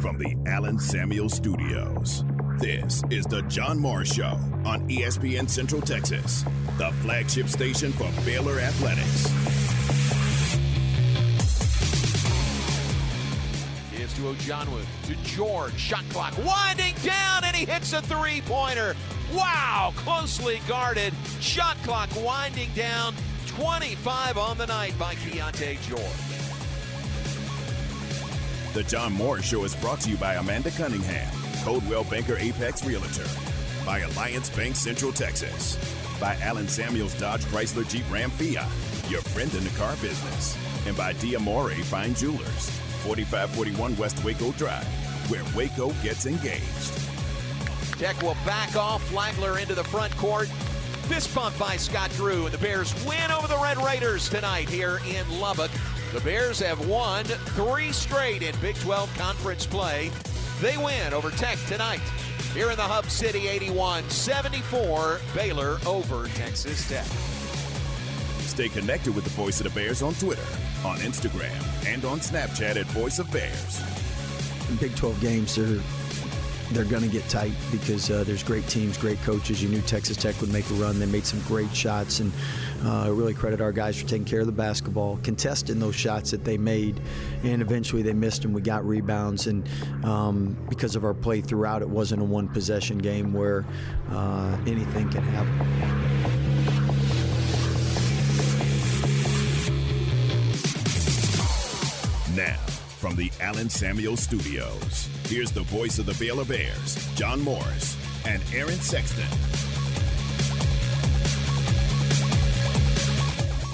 From the Allen Samuel Studios, this is the John Morris Show on ESPN Central Texas, the flagship station for Baylor Athletics. Gives to Ojonwu, to George, shot clock winding down, and he hits a three pointer. Wow, closely guarded. Shot clock winding down. 25 on the night by Keyonte George. The John Morris Show is brought to you by Amanda Cunningham, Coldwell Banker Apex Realtor, by Alliance Bank Central Texas, by Allen Samuels Dodge Chrysler Jeep Ram Fiat, your friend in the car business, and by Diamore Fine Jewelers, 4541 West Waco Drive, where Waco gets engaged. Tech will back off. Flagler into the front court. Fist bump by Scott Drew, and the Bears win over the Red Raiders tonight here in Lubbock. The Bears have won three straight in Big 12 conference play. They win over Tech tonight. Here in the Hub City, 81 74, Baylor over Texas Tech. Stay connected with the Voice of the Bears on Twitter, on Instagram, and on Snapchat at Voice of Bears. In Big 12 games, they're they're going to get tight because uh, there's great teams, great coaches. You knew Texas Tech would make a run. They made some great shots, and uh, really credit our guys for taking care of the basketball, contesting those shots that they made, and eventually they missed and we got rebounds. And um, because of our play throughout, it wasn't a one possession game where uh, anything can happen. Now, from the Allen Samuel Studios, here's the voice of the Baylor Bears, John Morris and Aaron Sexton.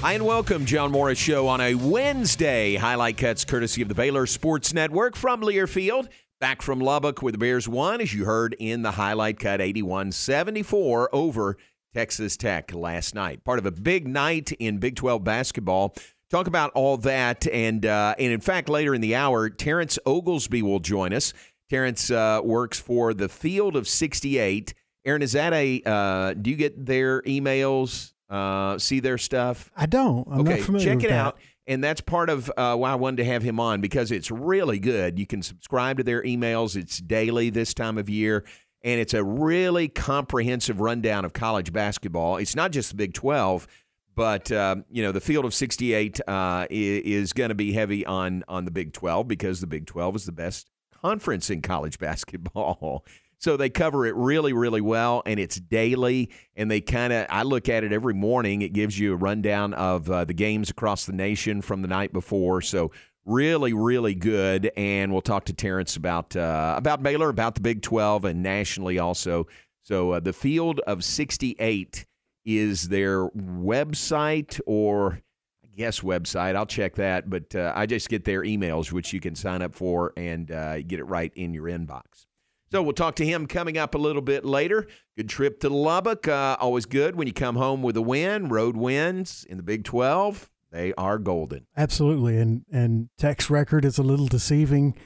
Hi, and welcome, John Morris Show on a Wednesday. Highlight cuts courtesy of the Baylor Sports Network from Learfield. Back from Lubbock where the Bears won, as you heard in the highlight cut, 81 74 over Texas Tech last night. Part of a big night in Big 12 basketball. Talk about all that, and uh, and in fact, later in the hour, Terrence Oglesby will join us. Terrence uh, works for the Field of 68. Aaron, is that a? Uh, do you get their emails? Uh, see their stuff? I don't. I'm okay, check it that. out. And that's part of uh, why I wanted to have him on because it's really good. You can subscribe to their emails. It's daily this time of year, and it's a really comprehensive rundown of college basketball. It's not just the Big 12, but uh, you know the field of 68 uh, is, going to be heavy on on the Big 12 because the Big 12 is the best conference in college basketball. So they cover it really, really well, and it's daily. And they kind of, I look at it every morning. It gives you a rundown of uh, the games across the nation from the night before. So really, really good. And we'll talk to Terrence about uh, about Baylor, about the Big Twelve, and nationally also. So uh, the Field of 68 is their website or. I guess website. I'll check that, but uh, I just get their emails, which you can sign up for and uh, get it right in your inbox. So we'll talk to him coming up a little bit later. Good trip to Lubbock. Uh, always good when you come home with a win. Road wins in the Big 12. They are golden. Absolutely, and and Tech's record is a little deceiving.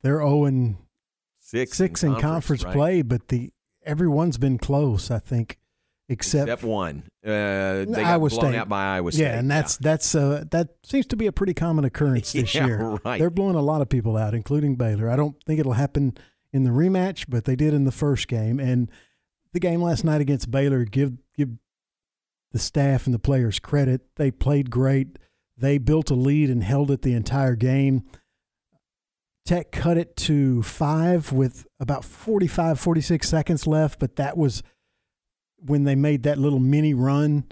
They're zero Six, six in conference, right? play, but the everyone's been close. I think, except, Except one. Uh, they got Iowa blown State. out by Iowa State. yeah, and that's that's uh, that seems to be a pretty common occurrence this Yeah, year. right. They're blowing a lot of people out, including Baylor. I don't think it'll happen in the rematch, but they did in the first game. And the game last night against Baylor, give give the staff and the players credit. They played great. They built a lead and held it the entire game. Tech cut it to five with about 45, 46 seconds left, but that was when they made that little mini run,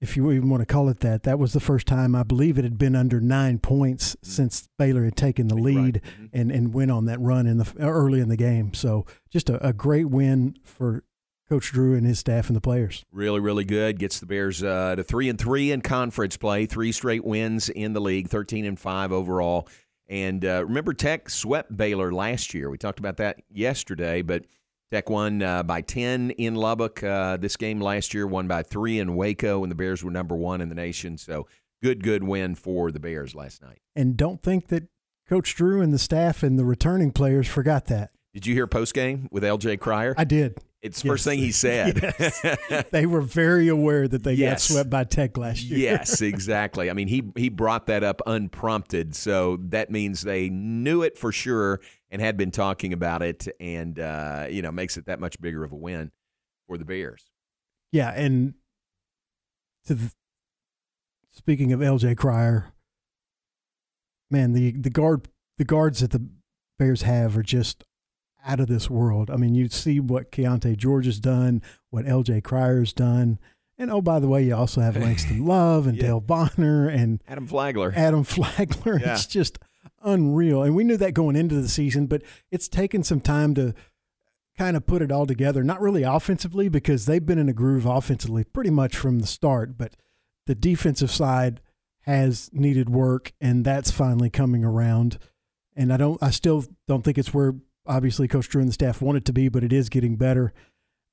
if you even want to call it that. That was the first time I believe it had been under nine points since Baylor had taken the Right. lead Mhm. and, and went on that run in the early in the game. So just a, a great win for Coach Drew and his staff and the players. Really, really good. Gets the Bears uh, to three and three in conference play. Three straight wins in the league. Thirteen and five overall. And uh, remember, Tech swept Baylor last year. We talked about that yesterday, but Tech won uh, by ten in Lubbock. Uh, this game last year won by three in Waco, and the Bears were number one in the nation. So good, good win for the Bears last night. And don't think that Coach Drew and the staff and the returning players forgot that. Did you hear post game with L.J. Cryer? I did. it's the first thing he said. They were very aware that they Yes. got swept by Tech last year. yes, exactly. I mean, he he brought that up unprompted, so that means they knew it for sure, and had been talking about it, and uh, you know makes it that much bigger of a win for the Bears. Yeah, and to the, speaking of LJ Cryer, man, the the guard the guards that the Bears have are just out of this world. I mean, you see what Keyonte George has done, what LJ Cryer's done. And oh, by the way, you also have Langston Love and Yeah. Dale Bonner and Adam Flagler. Adam Flagler. Yeah. It's just unreal. And we knew that going into the season, but it's taken some time to kind of put it all together. Not really offensively because they've been in a groove offensively pretty much from the start, but the defensive side has needed work and that's finally coming around. And I don't I still don't think it's where obviously Coach Drew and the staff want it to be, but it is getting better.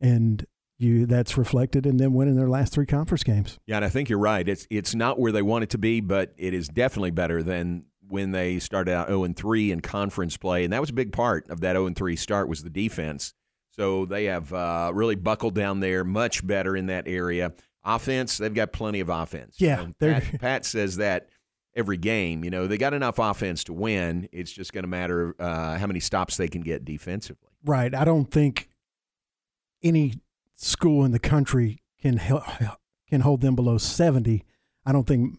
And you that's reflected in them winning their last three conference games. Yeah, and I think you're right. It's it's not where they want it to be, but it is definitely better than when they started out 0 and 3 in conference play, and that was a big part of that 0 and 3 start was the defense. So they have uh, really buckled down there, much better in that area. Offense, they've got plenty of offense. Yeah, Pat, Pat says that every game. You know, they got enough offense to win. It's just going to matter uh, how many stops they can get defensively. Right. I don't think any school in the country can hel- can hold them below 70. I don't think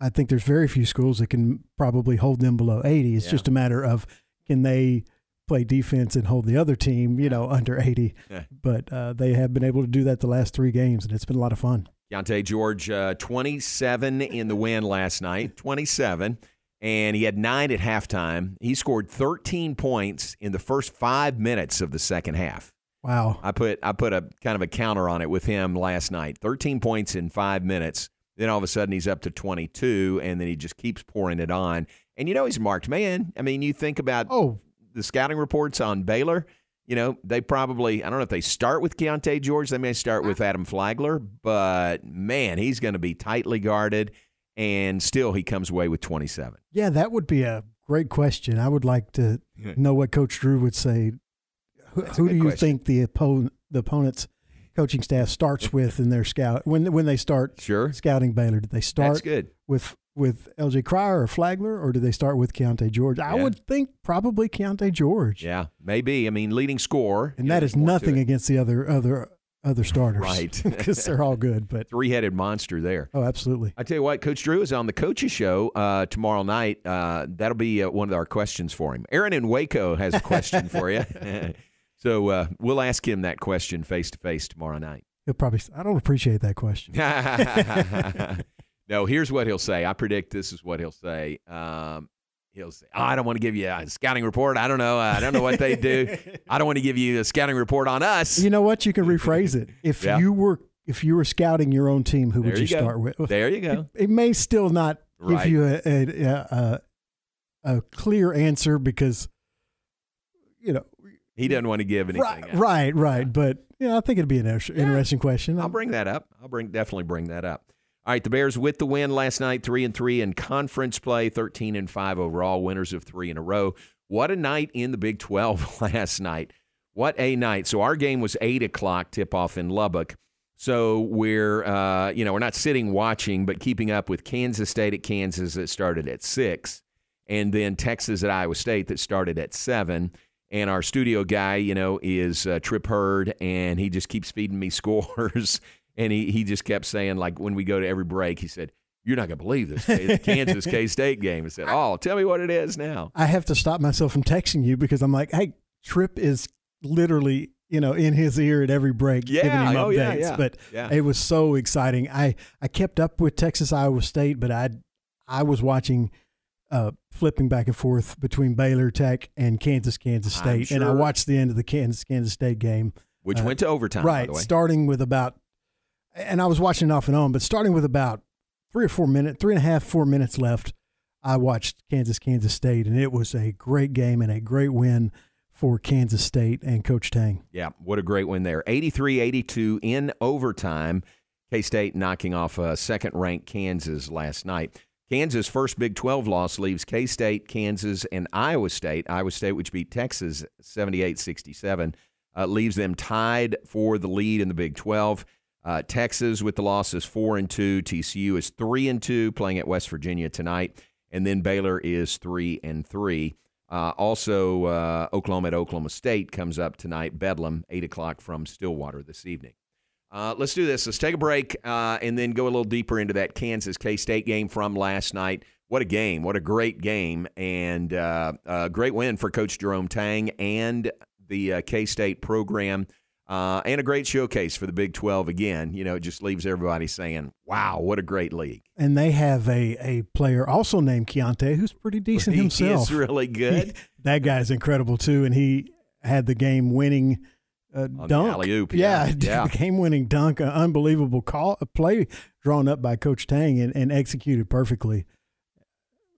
I think there's very few schools that can probably hold them below 80. It's Yeah. just a matter of can they play defense and hold the other team, you know, under 80. Yeah. But uh, they have been able to do that the last three games, and it's been a lot of fun. Keyonte George, uh, 27 in the win last night, 27, and he had nine at halftime. He scored 13 points in the first five minutes of the second half. Wow. I put I put a kind of a counter on it with him last night. 13 points in five minutes. Then all of a sudden he's up to 22, and then he just keeps pouring it on. And you know he's a marked man. I mean, you think about Oh, the scouting reports on Baylor, you know, they probably, I don't know if they start with Keyonte George, they may start with Adam Flagler, but man, he's going to be tightly guarded, and still he comes away with 27. yeah, that would be a great question. I would like to know what Coach Drew would say. Who, who do you question. think the opponent, the opponent's coaching staff starts with in their scout when when they start Sure. scouting Baylor? Did they That's start good. with with LJ Cryer or Flagler, or do they start with Keyonte George? I Yeah. would think probably Keyonte George, Yeah, maybe. I mean, leading score. and that is nothing against the other other other starters, Right. Because they're all good. But Three headed monster there. oh, absolutely. I tell you what, Coach Drew is on the coaches show uh, tomorrow night. Uh, that'll be uh, one of our questions for him. Aaron in Waco has a question for you. so uh, we'll ask him that question face to face tomorrow night. He'll probably. I don't appreciate that question. no, here's what he'll say. I predict this is what he'll say. Um, he'll say, oh, I don't want to give you a scouting report. I don't know. I don't know what they do. I don't want to give you a scouting report on us. You know what? You can rephrase it. If Yeah. you were if you were scouting your own team, who would you, you start with? There you go. It, it may still not Right. give you a a, a a clear answer because you know He doesn't want to give anything. right out. right right. But you know, I think it'd be an inter- interesting question. I'll bring that up. I'll bring definitely bring that up. All right, the Bears with the win last night, three and three in conference play, thirteen and five overall, winners of three in a row. What a night in the Big Twelve last night. What a night! So our game was eight o'clock tip off in Lubbock. So we're uh, you know we're not sitting watching, but keeping up with Kansas State at Kansas that started at six, and then Texas at Iowa State that started at seven. And our studio guy, you know, is uh, Trip Hurd, and he just keeps feeding me scores. And he, he just kept saying, like, when we go to every break, he said, You're not going to believe this Kansas K State game. I said, Oh, tell me what it is now. I have to stop myself from texting you because I'm like, hey, Trip is literally you know in his ear at every break Yeah, giving him oh, updates. yeah, yeah, But yeah. it was so exciting. I I kept up with Texas Iowa State, but I I was watching. Uh, flipping back and forth between Baylor Tech and Kansas Kansas State, and I watched the end of the Kansas Kansas State game. Which Uh, went to overtime, by right, the way. starting with about, and I was watching off and on, but starting with about three or four minutes, three and a half, four minutes left, I watched Kansas Kansas State, and it was a great game and a great win for Kansas State and Coach Tang. Yeah, what a great win there. 83 82 in overtime. K State knocking off a second ranked Kansas last night. Kansas' first Big 12 loss leaves K State, Kansas, and Iowa State. Iowa State, which beat Texas 78 67, uh, leaves them tied for the lead in the Big 12. Uh, Texas with the losses four and two. TCU is three and two, playing at West Virginia tonight, and then Baylor is three and three. Uh, also, uh, Oklahoma at Oklahoma State comes up tonight. Bedlam, 8 o'clock from Stillwater this evening. Uh, let's do this. Let's take a break uh, and then go a little deeper into that Kansas K State game from last night. What a game. What a great game. And uh, a great win for Coach Jerome Tang and the uh, K State program. Uh, and a great showcase for the Big 12 again. You know, it just leaves everybody saying, wow, what a great league. And they have a, a player also named Keyontae who's pretty decent he himself. He's really good. That guy's incredible, too. And he had the game winning uh, dunk. Alley-oop, yeah, yeah. the game winning dunk, an unbelievable call, a play drawn up by Coach Tang and, and executed perfectly.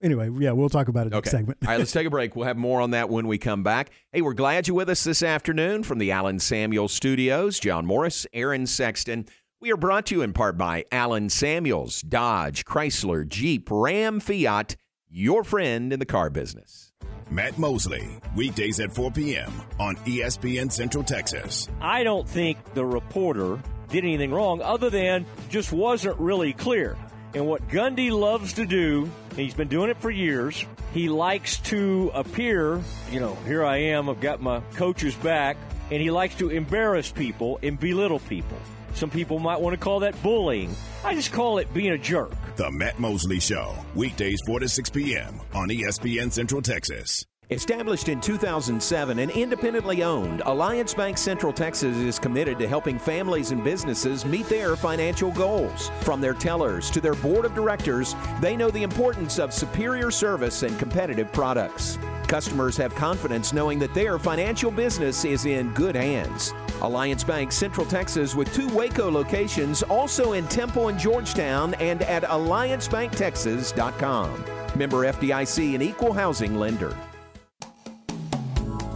Anyway, yeah, we'll talk about it next segment. All right, let's take a break. We'll have more on that when we come back. Hey, we're glad you're with us this afternoon from the Allen Samuel Studios. John Morris, Aaron Sexton. We are brought to you in part by Allen Samuels, Dodge, Chrysler, Jeep, Ram, Fiat, your friend in the car business. Matt Mosley, weekdays at 4 p.m. on ESPN Central Texas. I don't think the reporter did anything wrong other than just wasn't really clear. And what Gundy loves to do, he's been doing it for years, he likes to appear, you know, here I am, I've got my coach's back, and he likes to embarrass people and belittle people. Some people might want to call that bullying. I just call it being a jerk. The Matt Mosley Show, weekdays 4 to 6 p.m. on ESPN Central Texas. Established in 2007 and independently owned, Alliance Bank Central Texas is committed to helping families and businesses meet their financial goals. From their tellers to their board of directors, they know the importance of superior service and competitive products. Customers have confidence knowing that their financial business is in good hands. Alliance Bank Central Texas with two Waco locations, also in Temple and Georgetown, and at alliancebanktexas.com. Member FDIC and equal housing lender.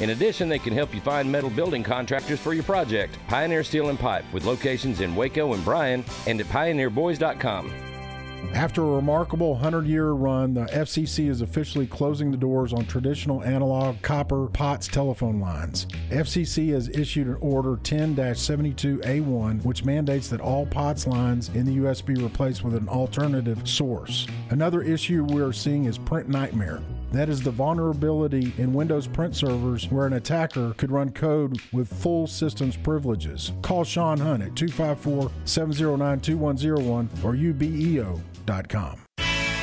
In addition, they can help you find metal building contractors for your project. Pioneer Steel and Pipe, with locations in Waco and Bryan, and at pioneerboys.com. After a remarkable 100 year run, the FCC is officially closing the doors on traditional analog copper POTS telephone lines. FCC has issued an Order 10 72A1, which mandates that all POTS lines in the U.S. be replaced with an alternative source. Another issue we are seeing is Print Nightmare. That is the vulnerability in Windows print servers where an attacker could run code with full systems privileges. Call Sean Hunt at 254 709 2101 or ubeo.com.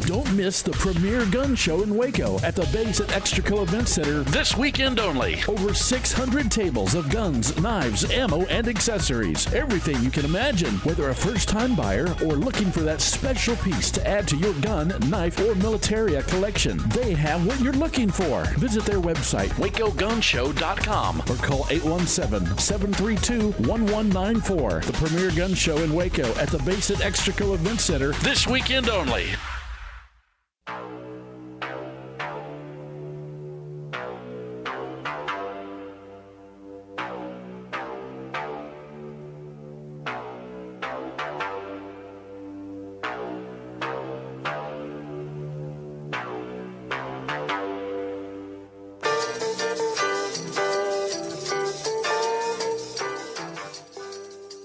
Don't miss the premier gun show in Waco at the base at Extraco Event Center this weekend only. Over 600 tables of guns, knives, ammo, and accessories. Everything you can imagine, whether a first time buyer or looking for that special piece to add to your gun, knife, or militaria collection. They have what you're looking for. Visit their website, wacogunshow.com, or call 817 732 1194. The premier gun show in Waco at the base at Extraco Event Center this weekend only.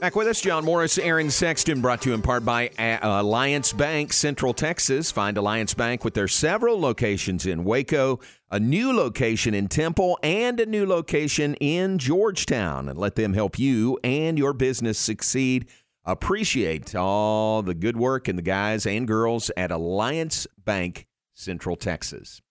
Back with us, John Morris, Aaron Sexton, brought to you in part by uh, Alliance Bank, Central Texas. Find Alliance Bank with their several locations in Waco, a new location in Temple, and a new location in Georgetown. And let them help you and your business succeed. Appreciate all the good work and the guys and girls at Alliance Bank, Central Texas.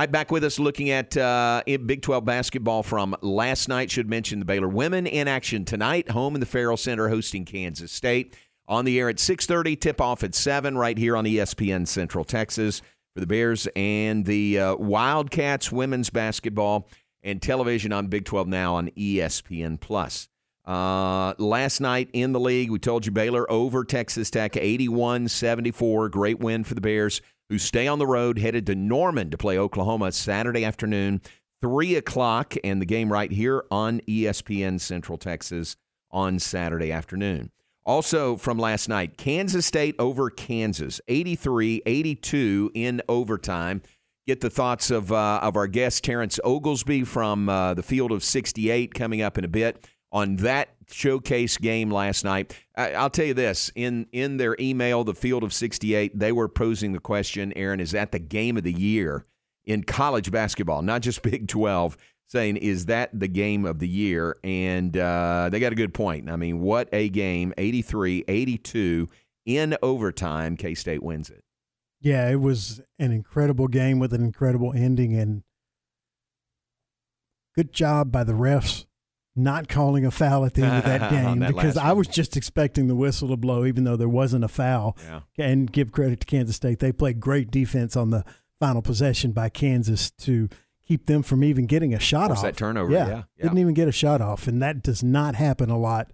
All right, back with us looking at uh, Big 12 basketball from last night. Should mention the Baylor women in action tonight, home in the Ferrell Center hosting Kansas State. On the air at 6.30, tip-off at 7 right here on ESPN Central Texas for the Bears and the uh, Wildcats women's basketball and television on Big 12 now on ESPN+. Plus. Uh, last night in the league, we told you Baylor over Texas Tech, 81-74. Great win for the Bears who stay on the road, headed to Norman to play Oklahoma Saturday afternoon, 3 o'clock, and the game right here on ESPN Central Texas on Saturday afternoon. Also from last night, Kansas State over Kansas, 83 82 in overtime. Get the thoughts of, uh, of our guest, Terrence Oglesby from uh, the Field of 68, coming up in a bit on that showcase game last night. I, will tell you this: in in their email, the Field of 68, they were posing the question, Aaron, is that the game of the year in college basketball, not just Big 12? Saying, is that the game of the year? And uh, they got a good point. I mean, what a game 83 82 in overtime. K State wins it. Yeah, it was an incredible game with an incredible ending. And good job by the refs not calling a foul at the end of that game that because I was just expecting the whistle to blow, even though there wasn't a foul. Yeah. And give credit to Kansas State. They played great defense on the final possession by Kansas to keep them from even getting a shot off. that turnover? Yeah. Yeah. Didn't even get a shot off. And that does not happen a lot.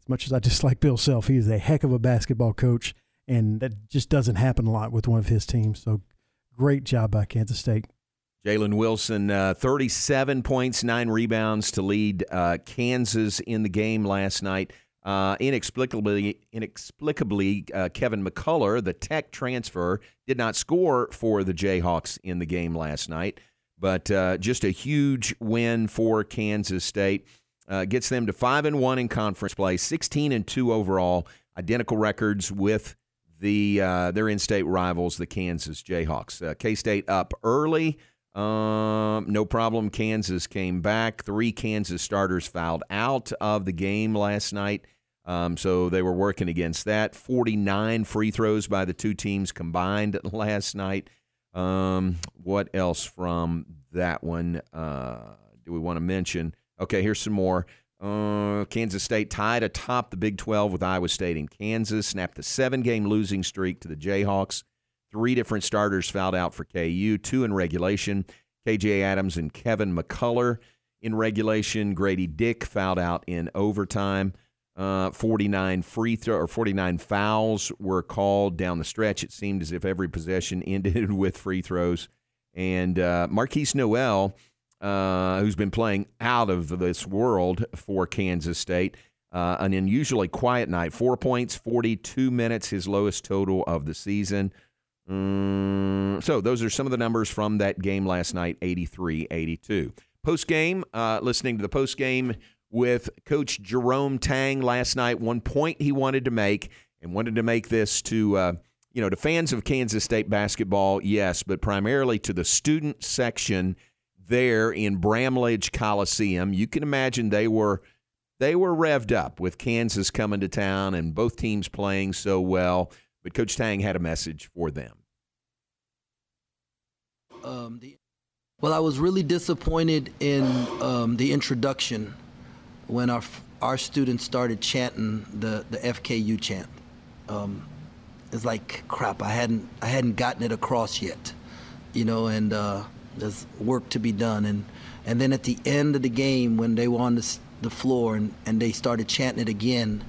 As much as I dislike Bill Self, he is a heck of a basketball coach. And that just doesn't happen a lot with one of his teams. So great job by Kansas State. Jalen Wilson, uh, 37 points, nine rebounds to lead uh, Kansas in the game last night. Uh, inexplicably, inexplicably, uh, Kevin McCullar, the Tech transfer, did not score for the Jayhawks in the game last night. But uh, just a huge win for Kansas State. Uh, gets them to five and one in conference play, 16 and two overall, identical records with the their in-state rivals, the Kansas Jayhawks. K State up early. Um, no problem. Kansas came back. Three Kansas starters fouled out of the game last night. Um, so they were working against that. 49 free throws by the two teams combined last night. Um, what else from that one uh, do we want to mention? Okay, here's some more. Uh, Kansas State tied atop the Big 12 with Iowa State and Kansas, snapped the seven game losing streak to the Jayhawks. Three different starters fouled out for KU, two in regulation. KJ Adams and Kevin McCullar in regulation. Grady Dick fouled out in overtime. Uh, 49 free throw or 49 fouls were called down the stretch. It seemed as if every possession ended with free throws. And uh, Markquis Nowell, uh, who's been playing out of this world for Kansas State, uh, an unusually quiet night. Four points, 42 minutes, his lowest total of the season. Um, so those are some of the numbers from that game last night 83 82. Post game, uh, listening to the post game with Coach Jerome Tang last night. One point he wanted to make and wanted to make this to. Uh, you know, to fans of Kansas State basketball, yes, but primarily to the student section there in Bramlage Coliseum. You can imagine they were they were revved up with Kansas coming to town and both teams playing so well. But Coach Tang had a message for them. Um, the, well, I was really disappointed in um, the introduction when our our students started chanting the, the FKU chant. Um, it's like crap. I hadn't I hadn't gotten it across yet, you know, and uh, there's work to be done. And and then at the end of the game, when they were on the, the floor and, and they started chanting it again,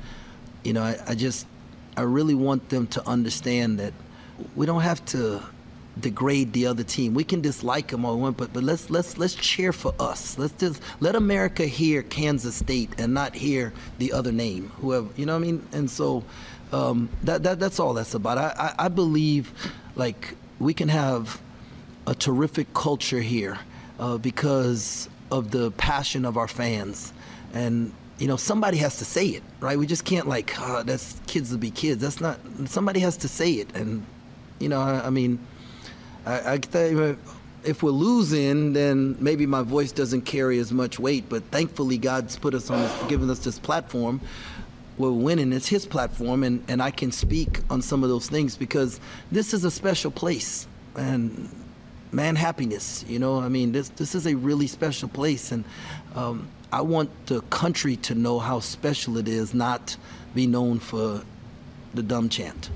you know, I, I just I really want them to understand that we don't have to degrade the other team. We can dislike them all want, but but let's let's let's cheer for us. Let's just let America hear Kansas State and not hear the other name, whoever you know what I mean. And so um, that, that that's all that's about. I, I, I believe like we can have a terrific culture here uh, because of the passion of our fans and you know somebody has to say it right we just can't like oh, that's kids will be kids that's not somebody has to say it and you know i, I mean I, I if we're losing then maybe my voice doesn't carry as much weight but thankfully god's put us on this, given us this platform we're winning. It's his platform, and, and I can speak on some of those things because this is a special place. And man, happiness, you know, I mean, this, this is a really special place. And um, I want the country to know how special it is, not be known for the dumb chant.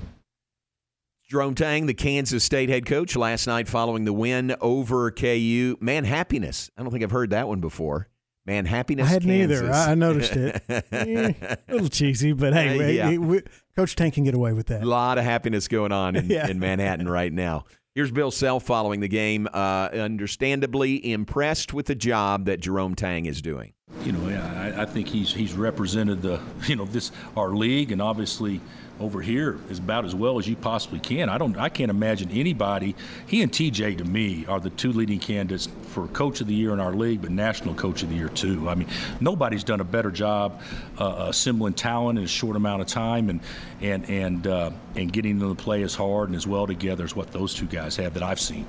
Jerome Tang, the Kansas State head coach, last night following the win over KU. Man, happiness. I don't think I've heard that one before. Man, happiness. I hadn't Kansas. either. I noticed it. eh, a little cheesy, but hey, uh, yeah. we, Coach Tang can get away with that. A lot of happiness going on in, yeah. in Manhattan right now. Here's Bill Self following the game, uh, understandably impressed with the job that Jerome Tang is doing. You know, I, I think he's he's represented the you know this our league and obviously over here is about as well as you possibly can. I don't I can't imagine anybody. He and TJ to me are the two leading candidates for coach of the year in our league, but national coach of the year too. I mean, nobody's done a better job uh, assembling talent in a short amount of time and and and uh, and getting them to play as hard and as well together as what those two guys have that I've seen.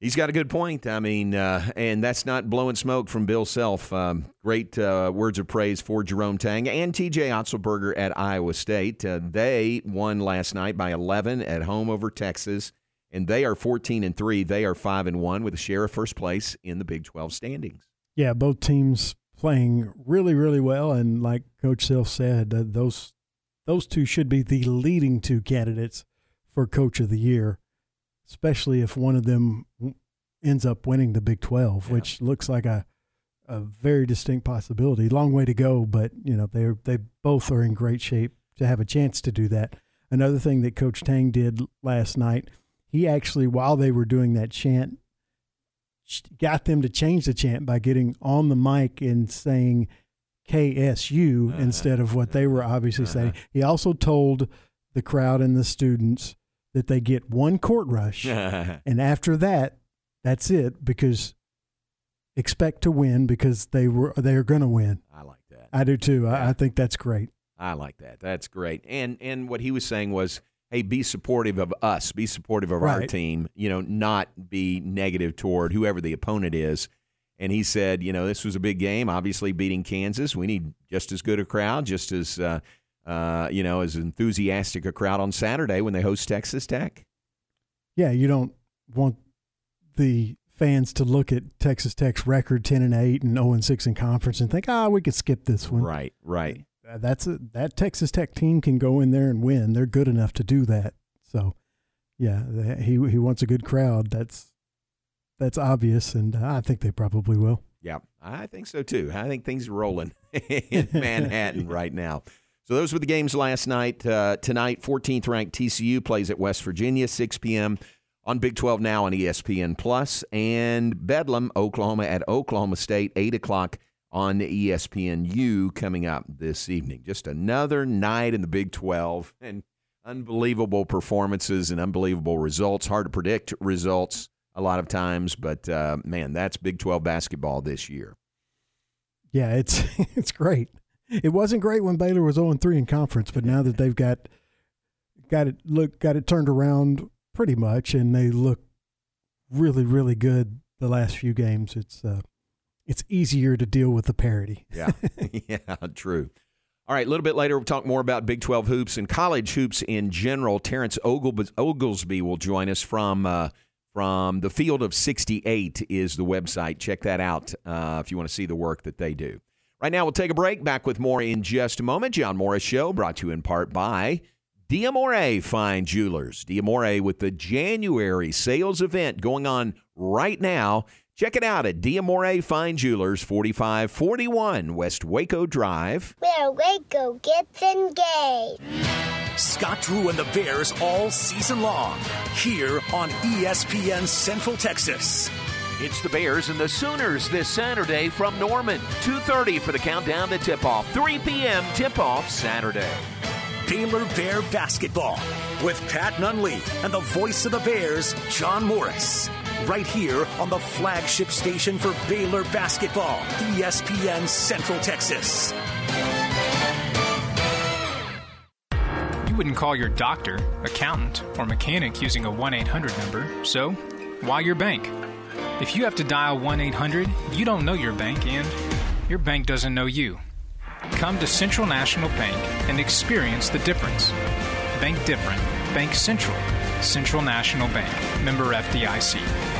He's got a good point. I mean, uh, and that's not blowing smoke from Bill Self. Um, great uh, words of praise for Jerome Tang and TJ Otzelberger at Iowa State. Uh, they won last night by 11 at home over Texas, and they are 14 and three. They are five and one with a share of first place in the Big 12 standings. Yeah, both teams playing really, really well, and like Coach Self said, those those two should be the leading two candidates for Coach of the Year especially if one of them ends up winning the Big 12, yeah. which looks like a a very distinct possibility. Long way to go, but you know they they both are in great shape to have a chance to do that. Another thing that Coach Tang did last night, he actually while they were doing that chant, got them to change the chant by getting on the mic and saying KSU uh-huh. instead of what they were obviously uh-huh. saying. He also told the crowd and the students that they get one court rush, and after that, that's it because expect to win because they were they are going to win. I like that. I do too. Yeah. I, I think that's great. I like that. That's great. And and what he was saying was, hey, be supportive of us, be supportive of right. our team. You know, not be negative toward whoever the opponent is. And he said, you know, this was a big game. Obviously, beating Kansas, we need just as good a crowd, just as uh, uh, you know, as enthusiastic a crowd on Saturday when they host Texas Tech. Yeah, you don't want the fans to look at Texas Tech's record 10 and 8 and 0 and 6 in conference and think, "Ah, oh, we could skip this one." Right, right. That's a, that Texas Tech team can go in there and win. They're good enough to do that. So, yeah, he he wants a good crowd. That's that's obvious and I think they probably will. Yeah, I think so too. I think things are rolling in Manhattan right now. So those were the games last night. Uh, tonight, 14th ranked TCU plays at West Virginia, 6 p.m. on Big 12 Now on ESPN Plus, and Bedlam, Oklahoma at Oklahoma State, 8 o'clock on ESPNU coming up this evening. Just another night in the Big 12, and unbelievable performances and unbelievable results. Hard to predict results a lot of times, but uh, man, that's Big 12 basketball this year. Yeah, it's it's great. It wasn't great when Baylor was 0 3 in conference, but now that they've got got it look got it turned around pretty much, and they look really really good the last few games. It's uh, it's easier to deal with the parity. Yeah, yeah, true. All right, a little bit later, we'll talk more about Big 12 hoops and college hoops in general. Terrence Oglesby will join us from uh, from the Field of 68 is the website. Check that out uh, if you want to see the work that they do. Right now, we'll take a break. Back with more in just a moment. John Morris Show brought to you in part by Diamore Fine Jewelers. Diamore with the January sales event going on right now. Check it out at Diamore Fine Jewelers, 4541 West Waco Drive. Where Waco gets engaged. Scott Drew and the Bears all season long here on ESPN Central Texas. It's the Bears and the Sooners this Saturday from Norman. 2.30 for the countdown to tip-off. 3 p.m. tip-off Saturday. Baylor Bear Basketball with Pat Nunley and the voice of the Bears, John Morris. Right here on the flagship station for Baylor Basketball, ESPN Central Texas. You wouldn't call your doctor, accountant, or mechanic using a 1 800 number, so why your bank? If you have to dial 1 800, you don't know your bank and your bank doesn't know you. Come to Central National Bank and experience the difference. Bank different. Bank Central. Central National Bank. Member FDIC.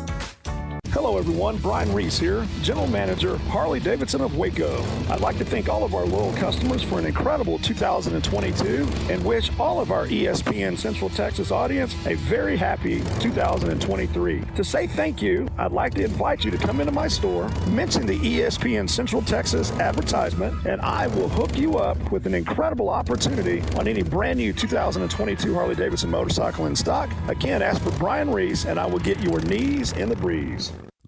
Hello, everyone. Brian Reese here, General Manager, Harley Davidson of Waco. I'd like to thank all of our loyal customers for an incredible 2022 and wish all of our ESPN Central Texas audience a very happy 2023. To say thank you, I'd like to invite you to come into my store, mention the ESPN Central Texas advertisement, and I will hook you up with an incredible opportunity on any brand new 2022 Harley Davidson motorcycle in stock. Again, ask for Brian Reese, and I will get your knees in the breeze.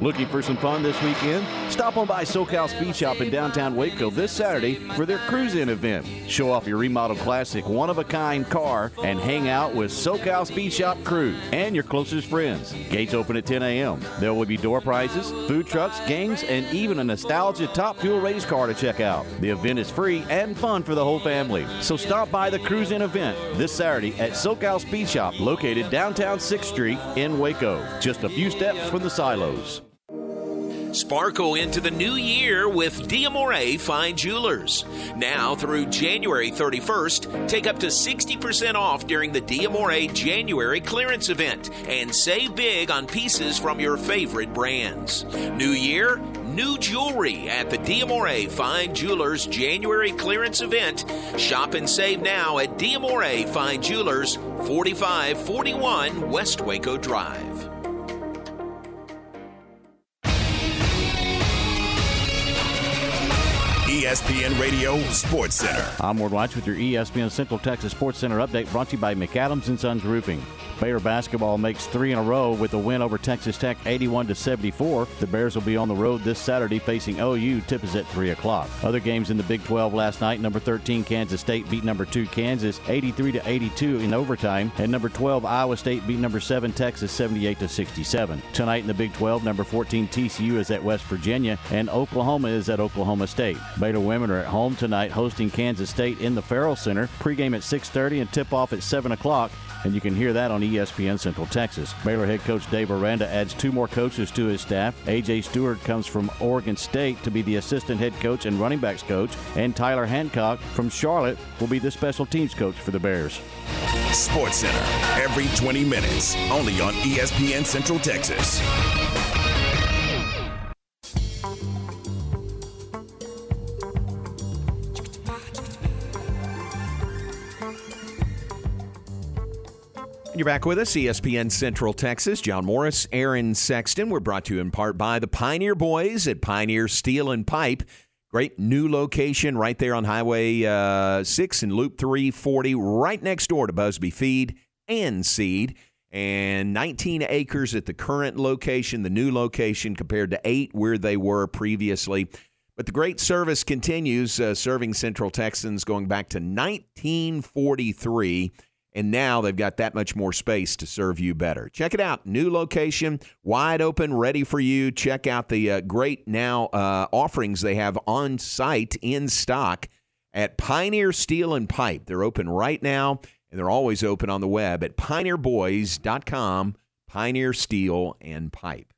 Looking for some fun this weekend? Stop on by SoCal Speed Shop in downtown Waco this Saturday for their cruise in event. Show off your remodeled classic one of a kind car and hang out with SoCal Speed Shop crew and your closest friends. Gates open at 10 a.m. There will be door prizes, food trucks, games, and even a nostalgia top fuel race car to check out. The event is free and fun for the whole family. So stop by the cruise in event this Saturday at SoCal Speed Shop located downtown 6th Street in Waco, just a few steps from the silos. Sparkle into the new year with Diamore Fine Jewelers. Now through January 31st, take up to 60% off during the Diamore January clearance event and save big on pieces from your favorite brands. New year, new jewelry at the Diamore Fine Jewelers January clearance event. Shop and save now at Diamore Fine Jewelers, 4541 West Waco Drive. ESPN Radio Sports Center. I'm Ward Watch with your ESPN Central Texas Sports Center update brought to you by McAdams and Sons Roofing. Baylor basketball makes three in a row with a win over Texas Tech 81 to 74. The Bears will be on the road this Saturday facing OU. Tip is at 3 o'clock. Other games in the Big 12 last night number 13 Kansas State beat number 2 Kansas 83 to 82 in overtime, and number 12 Iowa State beat number 7 Texas 78 to 67. Tonight in the Big 12, number 14 TCU is at West Virginia, and Oklahoma is at Oklahoma State. Baylor women are at home tonight hosting Kansas State in the Ferrell Center. Pregame at 6.30 and tip-off at 7 o'clock and you can hear that on ESPN Central Texas. Baylor head coach Dave Aranda adds two more coaches to his staff. A.J. Stewart comes from Oregon State to be the assistant head coach and running backs coach, and Tyler Hancock from Charlotte will be the special teams coach for the Bears. Sports Center, every 20 minutes, only on ESPN Central Texas. You're back with us, ESPN Central Texas. John Morris, Aaron Sexton. We're brought to you in part by the Pioneer Boys at Pioneer Steel and Pipe. Great new location right there on Highway uh, 6 and Loop 340, right next door to Busby Feed and Seed. And 19 acres at the current location, the new location, compared to eight where they were previously. But the great service continues, uh, serving Central Texans going back to 1943 and now they've got that much more space to serve you better. Check it out. New location, wide open, ready for you. Check out the uh, great now uh, offerings they have on site in stock at Pioneer Steel and Pipe. They're open right now, and they're always open on the web at pioneerboys.com, Pioneer Steel and Pipe.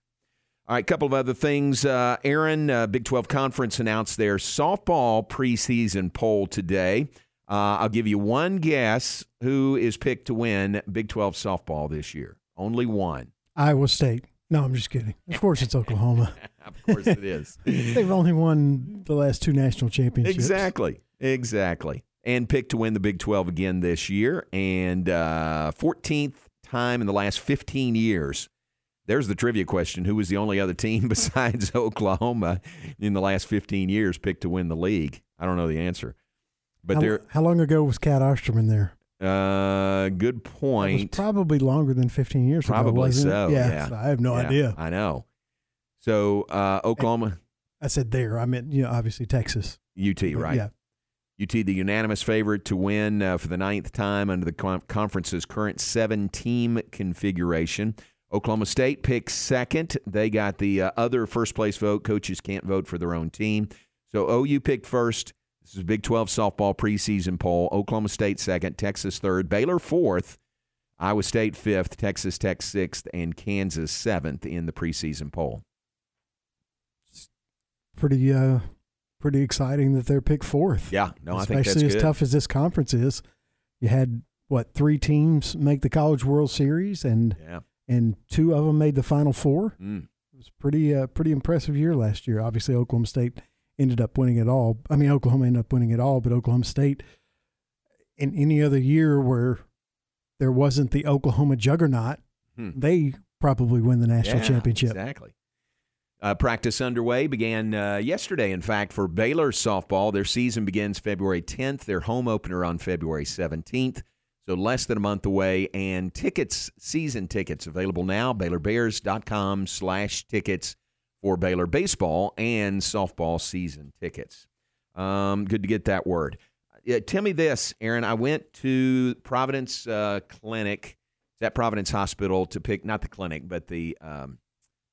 All right, a couple of other things. Uh, Aaron, uh, Big 12 Conference announced their softball preseason poll today. Uh, I'll give you one guess who is picked to win Big 12 softball this year. Only one. Iowa State. No, I'm just kidding. Of course, it's Oklahoma. of course, it is. They've only won the last two national championships. Exactly. Exactly. And picked to win the Big 12 again this year. And uh, 14th time in the last 15 years. There's the trivia question. Who was the only other team besides Oklahoma in the last 15 years picked to win the league? I don't know the answer. But how, there, how long ago was Cat Osterman there? Uh, good point. probably longer than 15 years probably ago. so. Yeah, yeah. So I have no Yeah, idea. I know. So uh, Oklahoma, I said there. I meant you know obviously Texas. UT, right? Yeah. UT, the unanimous favorite to win uh, for the ninth time under the con- conference's current seven-team configuration. Oklahoma State picks second. They got the uh, other first place vote. Coaches can't vote for their own team. So OU picked first. This is Big 12 softball preseason poll. Oklahoma State second, Texas third, Baylor fourth, Iowa State fifth, Texas Tech sixth, and Kansas seventh in the preseason poll. Pretty uh, pretty exciting that they're picked fourth. Yeah, no, I think especially as good. tough as this conference is. You had what three teams make the College World Series, and Yeah. and two of them made the Final Four. Mm. It was pretty uh, pretty impressive year last year. Obviously, Oklahoma State ended up winning it all. I mean, Oklahoma ended up winning it all, but Oklahoma State, in any other year where there wasn't the Oklahoma juggernaut, Hmm. they probably win the national Yeah, championship. Exactly. Uh, practice underway began uh, yesterday, in fact, for Baylor softball. Their season begins February 10th, their home opener on February 17th. So less than a month away. And tickets, season tickets, available now, BaylorBears.com slash tickets for Baylor baseball and softball season tickets. Um, good to get that word. Yeah, tell me this, Aaron. I went to Providence uh, Clinic, it's at Providence Hospital, to pick not the clinic, but the um,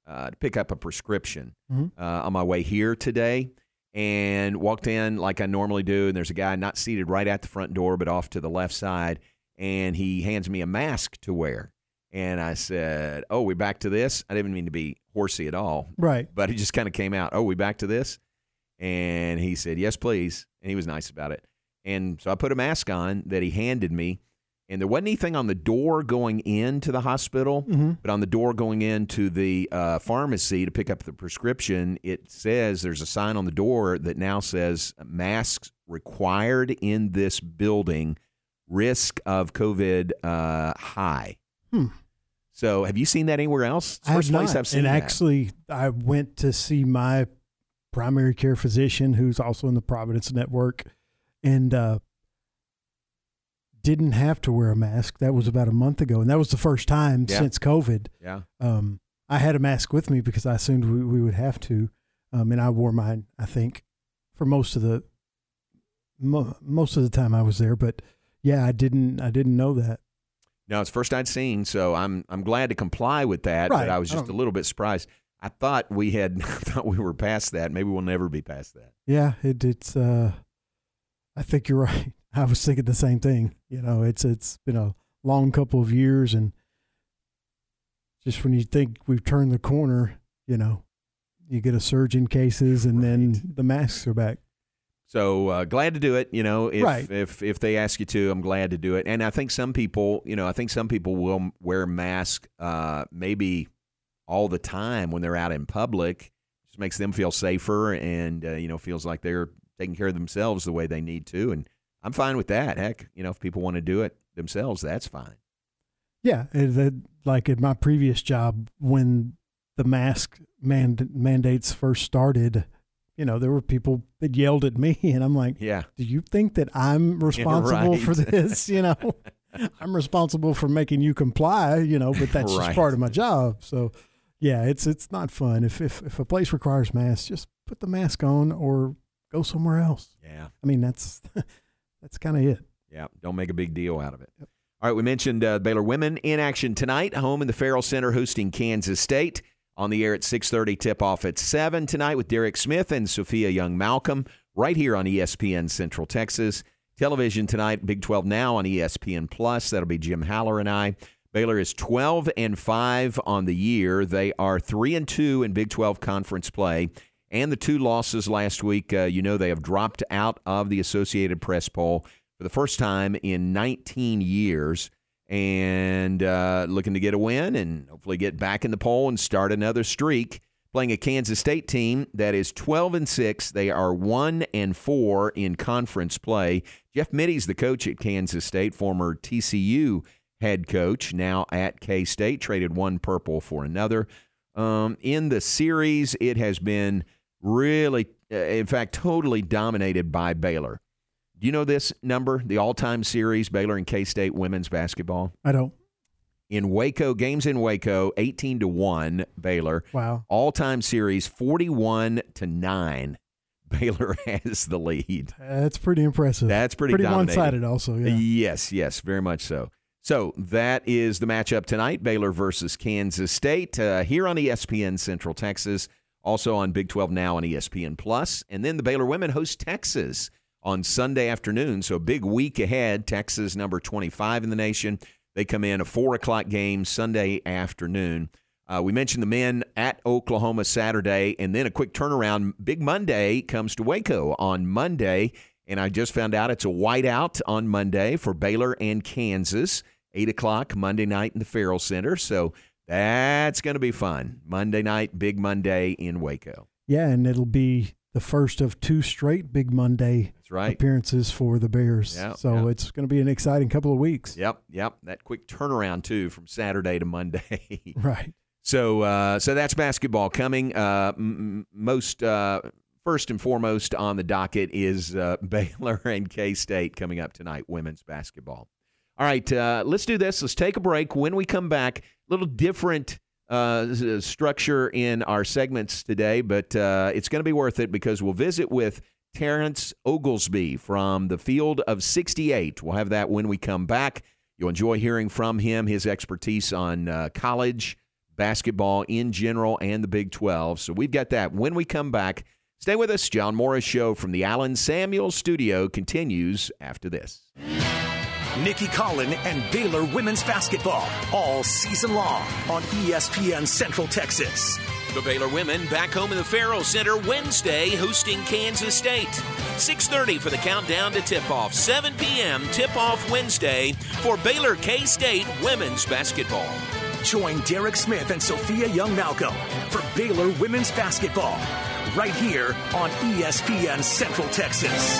uh, to pick up a prescription Mhm. uh, on my way here today, and walked in like I normally do. And there's a guy not seated right at the front door, but off to the left side, and he hands me a mask to wear. And I said, "Oh, we back to this." I didn't mean to be horsey at all, Right. But it just kind of came out. Oh, we back to this? And he said, Yes, please. And he was nice about it. And so I put a mask on that he handed me. And there wasn't anything on the door going into the hospital, Mhm. but on the door going into the uh, pharmacy to pick up the prescription, it says there's a sign on the door that now says masks required in this building, risk of COVID uh, high. Hmm. So have you seen that anywhere else? It's I First have place not. I've seen and that. actually, I went to see my primary care physician, who's also in the Providence Network, and uh, didn't have to wear a mask. That was about a month ago, and that was the first time Yeah. since COVID. Yeah. Um, I had a mask with me because I assumed we, we would have to, um, and I wore mine. I think for most of the mo- most of the time I was there, but yeah, I didn't. I didn't know that. No, it's first I'd seen, so I'm I'm glad to comply with that. Right. But I was just a little bit surprised. I thought we had I thought we were past that. Maybe we'll never be past that. Yeah, it, it's. Uh, I think you're right. I was thinking the same thing. You know, it's it's been a long couple of years, and just when you think we've turned the corner, you know, you get a surge in cases, and then the masks are back. So uh, glad to do it. You know, if, Right. if if they ask you to, I'm glad to do it. And I think some people, you know, I think some people will wear masks uh, maybe all the time when they're out in public. Just makes them feel safer, and uh, you know, feels like they're taking care of themselves the way they need to. And I'm fine with that. Heck, you know, if people want to do it themselves, that's fine. Yeah, it, it, like at my previous job, when the mask mand- mandates first started, you know, there were people that yelled at me, and I'm like, Yeah. do you think that I'm responsible for right. this? You know, I'm responsible for making you comply. You know, but that's Right. just part of my job. So, yeah, it's it's not fun. If if if a place requires masks, just put the mask on or go somewhere else. Yeah. I mean, that's that's kind of it. Yeah, don't make a big deal out of it. All right, we mentioned uh, Baylor women in action tonight, home in the Ferrell Center, hosting Kansas State. On the air at 6:30, tip off at seven tonight with Derek Smith and Sophia Young Malcolm, right here on ESPN Central Texas. Television tonight, Big 12 now on ESPN Plus. That'll be Jim Haller and I. Baylor is 12 and five on the year. They are three and two in Big 12 conference play. And the two losses last week, uh, you know, they have dropped out of the Associated Press poll for the first time in 19 years and uh, looking to get a win and hopefully get back in the poll and start another streak. Playing a Kansas State team that is 12 and 6. They are 1 and 4 in conference play. Jeff Mittie's the coach at Kansas State, former TCU head coach, now at K State, traded one purple for another. Um, in the series, it has been really, uh, in fact, totally dominated by Baylor. Do you know this number, the all time series, Baylor and K State women's basketball? I don't. In Waco, games in Waco, 18 to 1, Baylor. Wow. All time series, 41 to 9. Baylor has the lead. That's pretty impressive. That's pretty pretty one-sided. Also, yeah. Yes, yes, very much so. So that is the matchup tonight: Baylor versus Kansas State uh, here on ESPN Central Texas, also on Big 12 Now on E ESPN Plus, and then the Baylor women host Texas on Sunday afternoon. So big week ahead. Texas number 25 in the nation. They come in a four o'clock game Sunday afternoon. Uh, we mentioned the men at Oklahoma Saturday, and then a quick turnaround. Big Monday comes to Waco on Monday, and I just found out it's a whiteout on Monday for Baylor and Kansas. Eight o'clock Monday night in the Ferrell Center. So that's going to be fun. Monday night, Big Monday in Waco. Yeah, and it'll be the first of two straight Big Monday right. appearances for the Bears. Yeah, so yeah. it's going to be an exciting couple of weeks. Yep, yep. That quick turnaround too from Saturday to Monday. Right. So, uh, so that's basketball coming. Uh, m- m- most uh, first and foremost on the docket is uh, Baylor and K State coming up tonight. Women's basketball. All right, uh, let's do this. Let's take a break. When we come back, a little different uh, structure in our segments today, but uh, it's going to be worth it because we'll visit with Terrence Oglesby from the Field of 68. We'll have that when we come back. You'll enjoy hearing from him, his expertise on uh, college basketball in general and the Big 12. So we've got that when we come back. Stay with us. John Morris Show from the Allen Samuel Studio continues after this. Nicki Collen and Baylor women's basketball all season long on ESPN Central Texas. The Baylor women back home in the Ferrell Center Wednesday hosting Kansas State. 6:30 for the countdown to tip-off. 7 p.m. tip-off Wednesday for Baylor K-State women's basketball. Join Derek Smith and Sophia Young Malcolm for Baylor women's basketball right here on ESPN Central Texas.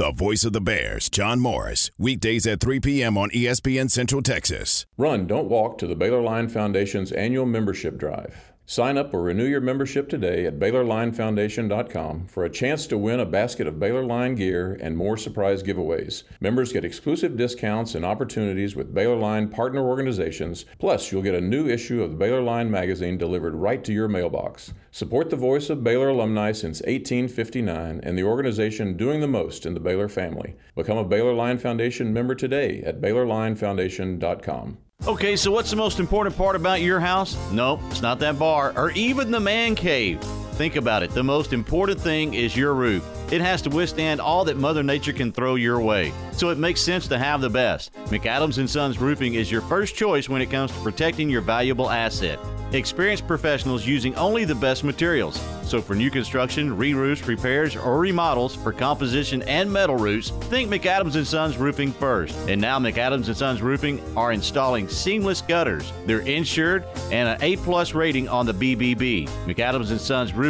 The voice of the Bears, John Morris, weekdays at 3 p.m. on ESPN Central Texas. Run, don't walk to the Baylor Line Foundation's annual membership drive. Sign up or renew your membership today at BaylorLineFoundation.com for a chance to win a basket of Baylor Line gear and more surprise giveaways. Members get exclusive discounts and opportunities with Baylor Line partner organizations. Plus, you'll get a new issue of the Baylor Line magazine delivered right to your mailbox. Support the voice of Baylor alumni since 1859 and the organization doing the most in the Baylor family. Become a Baylor Line Foundation member today at BaylorLineFoundation.com. Okay, so what's the most important part about your house? Nope, it's not that bar or even the man cave. Think about it. The most important thing is your roof. It has to withstand all that Mother Nature can throw your way. So it makes sense to have the best. McAdams and Sons Roofing is your first choice when it comes to protecting your valuable asset. Experienced professionals using only the best materials. So for new construction, re-roofs, repairs, or remodels for composition and metal roofs, think McAdams and Sons Roofing first. And now McAdams and Sons Roofing are installing seamless gutters. They're insured and an A-plus rating on the BBB. McAdams and Sons Roofing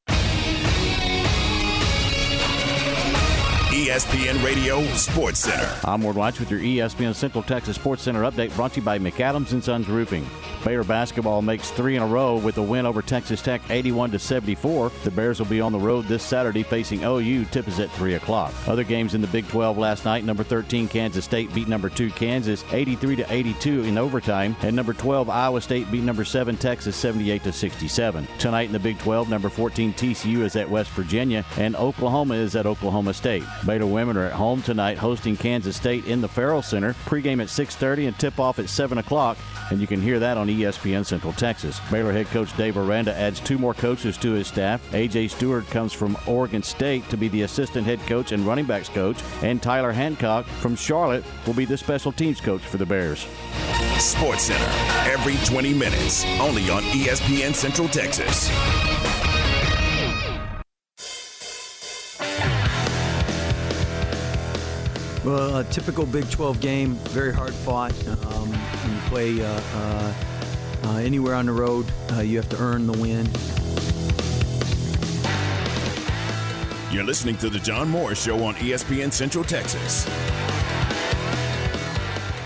ESPN Radio Sports Center. I'm Ward Watch with your ESPN Central Texas Sports Center update brought to you by McAdams and Sons Roofing. Baylor basketball makes three in a row with a win over Texas Tech 81 to 74. The Bears will be on the road this Saturday facing OU. Tip is at 3 o'clock. Other games in the Big 12 last night number 13 Kansas State beat number 2 Kansas 83 to 82 in overtime, and number 12 Iowa State beat number 7 Texas 78 to 67. Tonight in the Big 12, number 14 TCU is at West Virginia, and Oklahoma is at Oklahoma State. Baylor women are at home tonight hosting Kansas State in the Ferrell Center. Pregame at 6:30 and tip-off at 7 o'clock, and you can hear that on ESPN Central Texas. Baylor head coach Dave Aranda adds two more coaches to his staff. AJ Stewart comes from Oregon State to be the assistant head coach and running backs coach, and Tyler Hancock from Charlotte will be the special teams coach for the Bears. Sports Center, every 20 minutes, only on ESPN Central Texas. Well, a typical Big 12 game, very hard fought. Um, when you play uh, uh, uh, anywhere on the road, uh, you have to earn the win. You're listening to the John Moore Show on ESPN Central Texas.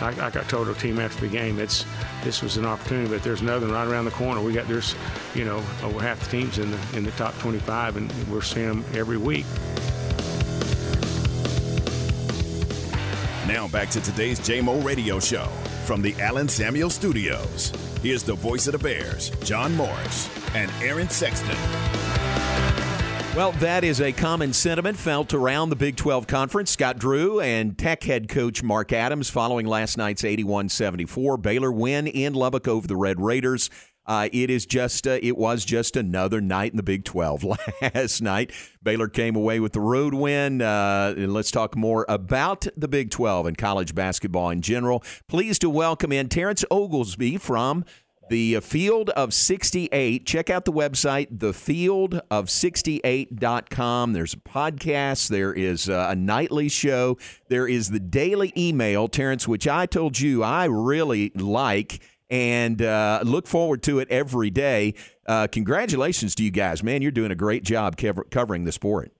Like, like I told our team after the game, it's this was an opportunity, but there's another one right around the corner. We got there's, you know, over half the teams in the in the top 25, and we're seeing them every week. Now back to today's JMO Radio Show from the Allen Samuel Studios. Here's the voice of the Bears, John Morris and Aaron Sexton. Well, that is a common sentiment felt around the Big 12 Conference. Scott Drew and Tech head coach Mark Adams following last night's 81 74 Baylor win in Lubbock over the Red Raiders. Uh, it is just uh, it was just another night in the Big 12 last night. Baylor came away with the road win. Uh, and let's talk more about the Big 12 and college basketball in general. Pleased to welcome in Terrence Oglesby from The Field of 68. Check out the website, thefieldof68.com. There's a podcast, there is uh, a nightly show, there is the daily email, Terrence, which I told you I really like and uh, look forward to it every day. Uh, congratulations to you guys, man! You're doing a great job cover- covering the sport.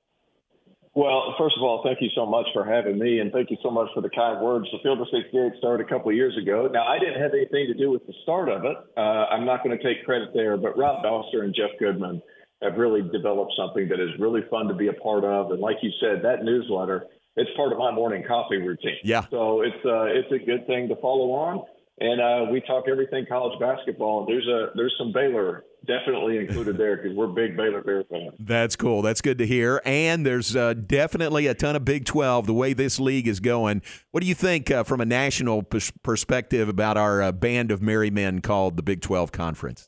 Well, first of all, thank you so much for having me, and thank you so much for the kind words. The Field of 68 started a couple of years ago. Now, I didn't have anything to do with the start of it. Uh, I'm not going to take credit there, but Rob Dauster and Jeff Goodman have really developed something that is really fun to be a part of. And like you said, that newsletter, it's part of my morning coffee routine. Yeah. So it's uh, it's a good thing to follow on and uh, we talk everything college basketball. There's a there's some Baylor definitely included there because we're big Baylor Bear fans. That's cool. That's good to hear. And there's uh, definitely a ton of Big 12 the way this league is going. What do you think uh, from a national perspective about our uh, band of merry men called the Big 12 Conference?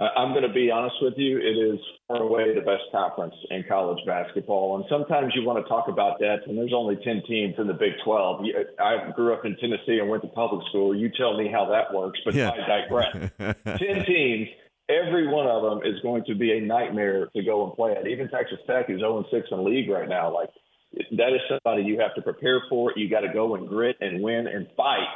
I'm going to be honest with you. It is far away the best conference in college basketball. And sometimes you want to talk about that, and there's only 10 teams in the Big 12. I grew up in Tennessee and went to public school. You tell me how that works, but yeah. I digress. 10 teams, every one of them is going to be a nightmare to go and play at. Even Texas Tech is 0 6 in league right now. Like, that is somebody you have to prepare for. You got to go and grit and win and fight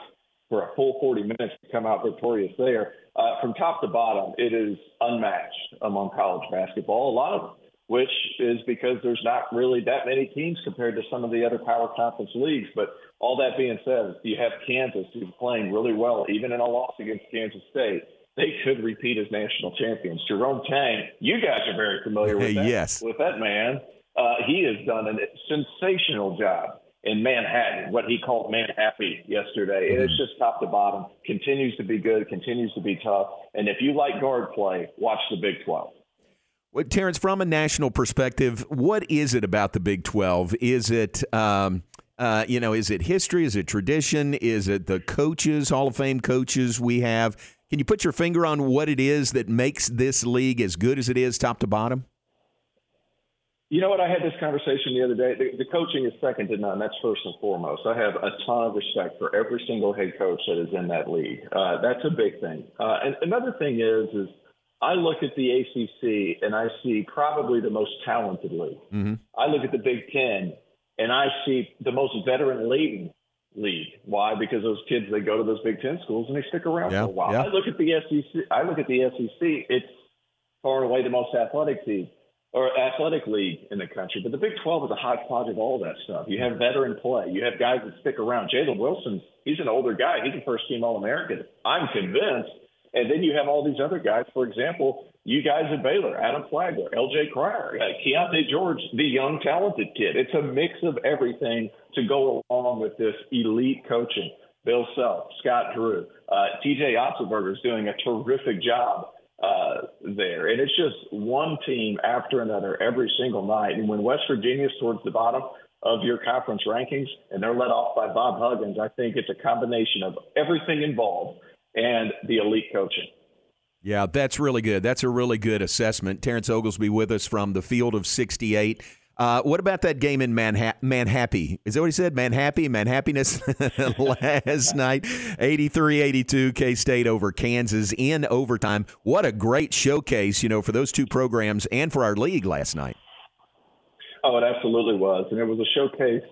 for a full 40 minutes to come out victorious there. Uh, from top to bottom, it is unmatched among college basketball. A lot of which is because there's not really that many teams compared to some of the other power conference leagues. But all that being said, you have Kansas who's playing really well, even in a loss against Kansas State. They could repeat as national champions. Jerome Tang, you guys are very familiar with that. yes. With that man, uh, he has done a sensational job in Manhattan, what he called man happy yesterday. Mm-hmm. It's just top to bottom. Continues to be good, continues to be tough. And if you like guard play, watch the Big 12. Well, Terrence, from a national perspective, what is it about the Big 12? Is it, um, uh, you know, is it history? Is it tradition? Is it the coaches, Hall of Fame coaches we have? Can you put your finger on what it is that makes this league as good as it is, top to bottom? You know what? I had this conversation the other day. The, the, coaching is second to none. That's first and foremost. I have a ton of respect for every single head coach that is in that league. Uh, that's a big thing. Uh, and another thing is, is I look at the ACC and I see probably the most talented league. Mm-hmm. I look at the Big Ten and I see the most veteran laden league. Why? Because those kids they go to those Big Ten schools and they stick around yeah, for a while. Yeah. I look at the SEC. I look at the SEC. It's far and away the most athletic team or athletic league in the country. But the Big 12 is a hodgepodge of all that stuff. You have veteran play. You have guys that stick around. Jalen Wilson, he's an older guy. He's a first team All American. I'm convinced. And then you have all these other guys. For example, you guys at Baylor, Adam Flagler, LJ Cryer, uh, Keyonte George, the young talented kid. It's a mix of everything to go along with this elite coaching. Bill Self, Scott Drew, uh, TJ Otzelberger is doing a terrific job uh, there. And it's just one team after another every single night. And when West Virginia is towards the bottom of your conference rankings and they're led off by Bob Huggins, I think it's a combination of everything involved and the elite coaching. Yeah, that's really good. That's a really good assessment. Terrence Oglesby with us from the field of 68. Uh, what about that game in Manha- Manhappy? Is that what he said? Manhappy, Manhappiness last night. 83 82, K State over Kansas in overtime. What a great showcase, you know, for those two programs and for our league last night. Oh, it absolutely was. And it was a showcase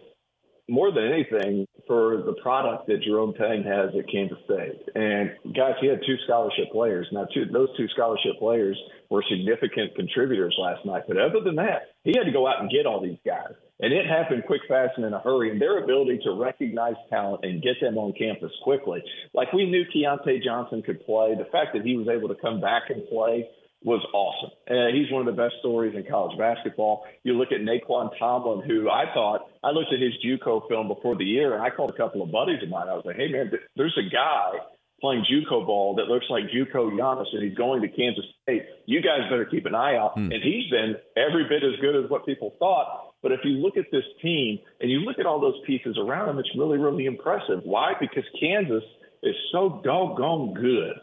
more than anything for the product that Jerome Tang has at Kansas State. And guys, he had two scholarship players. Now, two, those two scholarship players were significant contributors last night. But other than that, he had to go out and get all these guys. And it happened quick, fast, and in a hurry. And their ability to recognize talent and get them on campus quickly. Like we knew Keyontae Johnson could play. The fact that he was able to come back and play was awesome. And he's one of the best stories in college basketball. You look at Nae'Qwan Tomlin, who I thought I looked at his JUCO film before the year, and I called a couple of buddies of mine. I was like, "Hey, man, there's a guy playing JUCO ball that looks like JUCO Giannis, and he's going to Kansas State. You guys better keep an eye out." Hmm. And he's been every bit as good as what people thought. But if you look at this team and you look at all those pieces around them, it's really, really impressive. Why? Because Kansas is so doggone good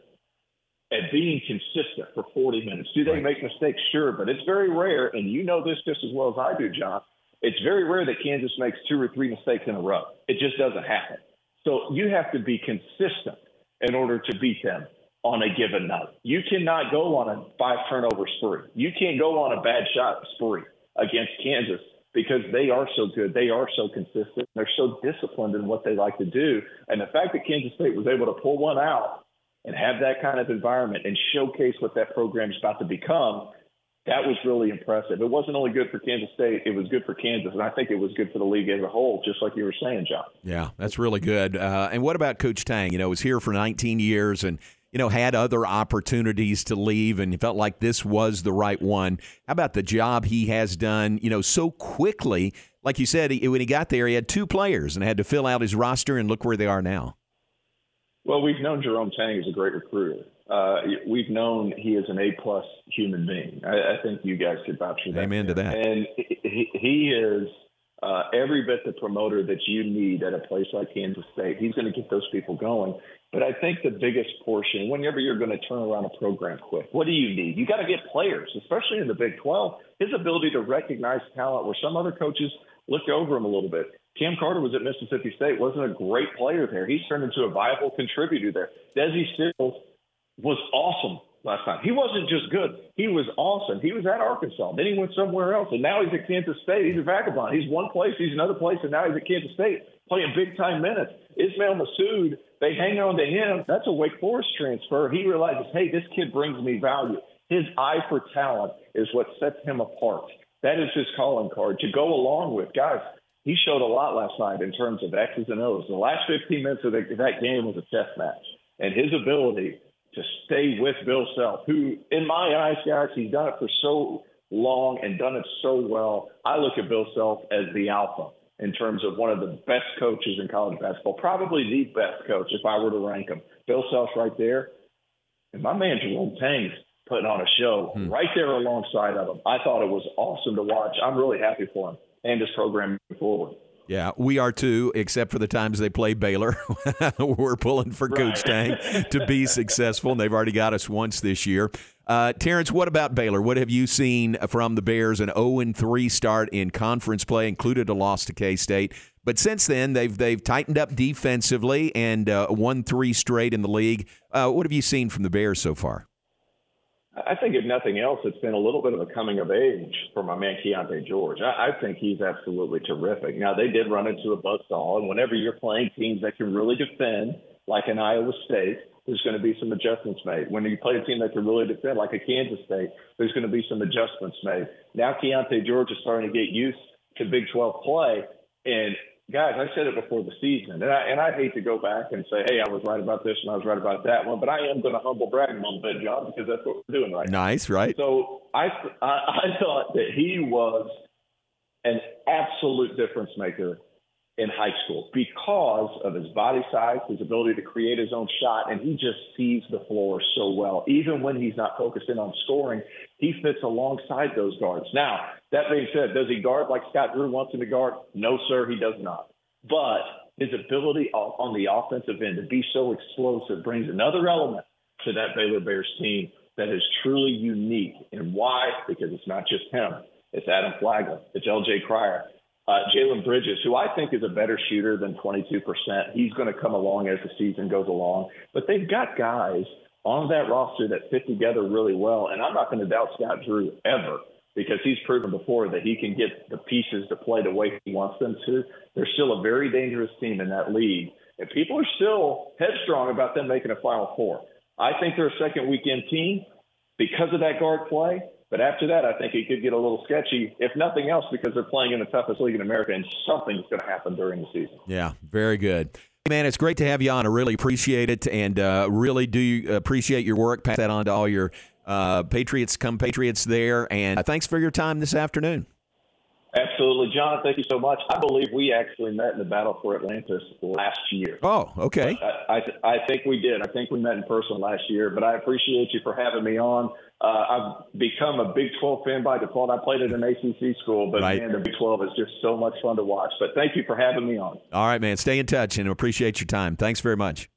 at being consistent for 40 minutes. Do they Right. make mistakes? Sure, but it's very rare, and you know this just as well as I do, John. It's very rare that Kansas makes two or three mistakes in a row. It just doesn't happen. So you have to be consistent in order to beat them on a given night. You cannot go on a five turnover spree. You can't go on a bad shot spree against Kansas because they are so good. They are so consistent. They're so disciplined in what they like to do. And the fact that Kansas State was able to pull one out and have that kind of environment and showcase what that program is about to become, that was really impressive. It wasn't only good for Kansas State, it was good for Kansas. And I think it was good for the league as a whole, just like you were saying, John. Yeah, that's really good. Uh, and what about Coach Tang? You know, was here for 19 years and you know, had other opportunities to leave and felt like this was the right one. How about the job he has done, you know, so quickly? Like you said, he, when he got there, he had two players and had to fill out his roster, and look where they are now. Well, we've known Jerome Tang is a great recruiter. Uh, we've known he is an A plus human being. I, I, think you guys could vouch for that. Amen to that. And he, he is uh, every bit the promoter that you need at a place like Kansas State. He's going to get those people going. But I think the biggest portion, whenever you're going to turn around a program quick, what do you need? You got to get players, especially in the Big 12. His ability to recognize talent where some other coaches looked over him a little bit. Cam Carter was at Mississippi State, wasn't a great player there. He's turned into a viable contributor there. Desi Sills was awesome last time. He wasn't just good; he was awesome. He was at Arkansas, then he went somewhere else, and now he's at Kansas State. He's a vagabond. He's one place, he's another place, and now he's at Kansas State playing big time minutes. Ismael Massoud, they hang on to him. That's a Wake Forest transfer. He realizes, hey, this kid brings me value. His eye for talent is what sets him apart. That is his calling card to go along with guys he showed a lot last night in terms of X's and O's. The last 15 minutes of the, that game was a chess match, and his ability to stay with Bill Self, who, in my eyes, guys, he's done it for so long and done it so well. I look at Bill Self as the alpha in terms of one of the best coaches in college basketball, probably the best coach if I were to rank him. Bill Self's right there, and my man Jerome Tang's putting on a show hmm. right there alongside of him. I thought it was awesome to watch. I'm really happy for him and his program forward. Yeah, we are too, except for the times they play Baylor. We're pulling for right. Coach Tang to be successful, and they've already got us once this year. Uh, Terrence, what about Baylor? What have you seen from the Bears? An 0 3 start in conference play, included a loss to K State. But since then, they've they've tightened up defensively and uh, won three straight in the league. Uh, what have you seen from the Bears so far? I think if nothing else, it's been a little bit of a coming of age for my man Keyonte George. I, I think he's absolutely terrific. Now they did run into a buzzsaw, and whenever you're playing teams that can really defend, like an Iowa State, there's going to be some adjustments made. When you play a team that can really defend, like a Kansas State, there's going to be some adjustments made. Now Keyonte George is starting to get used to Big 12 play, and guys, I said it before the season, and I and I hate to go back and say, hey, I was right about this and I was right about that one, but I am going to humble brag a little bit, John, because that's what we're doing right now. Nice, right? So I, I I thought that he was an absolute difference maker in high school because of his body size, his ability to create his own shot, and he just sees the floor so well. Even when he's not focusing on scoring, he fits alongside those guards. Now, that being said, does he guard like Scott Drew wants him to guard? No, sir, he does not. But his ability on the offensive end to be so explosive brings another element to that Baylor Bears team that is truly unique. And why? Because it's not just him. It's Adam Flagler. It's L.J. Cryer. Uh, Jalen Bridges, who I think is a better shooter than 22%, he's going to come along as the season goes along. But they've got guys on that roster that fit together really well. And I'm not going to doubt Scott Drew ever because he's proven before that he can get the pieces to play the way he wants them to. They're still a very dangerous team in that league. And people are still headstrong about them making a Final Four. I think they're a second weekend team because of that guard play. But after that, I think it could get a little sketchy, if nothing else, because they're playing in the toughest league in America, and something's going to happen during the season. Yeah, very good. Hey man, it's great to have you on. I really appreciate it, and uh, really do appreciate your work. Pass that on to all your uh, Patriots, come Patriots there, and uh, thanks for your time this afternoon. Absolutely, John. Thank you so much. I believe we actually met in the battle for Atlantis last year. Oh, okay. I, I, I think we did. I think we met in person last year. But I appreciate you for having me on. Uh, I've become a Big 12 fan by default. I played at an ACC school, but right. man, the Big 12 is just so much fun to watch. But thank you for having me on. All right, man. Stay in touch and appreciate your time. Thanks very much.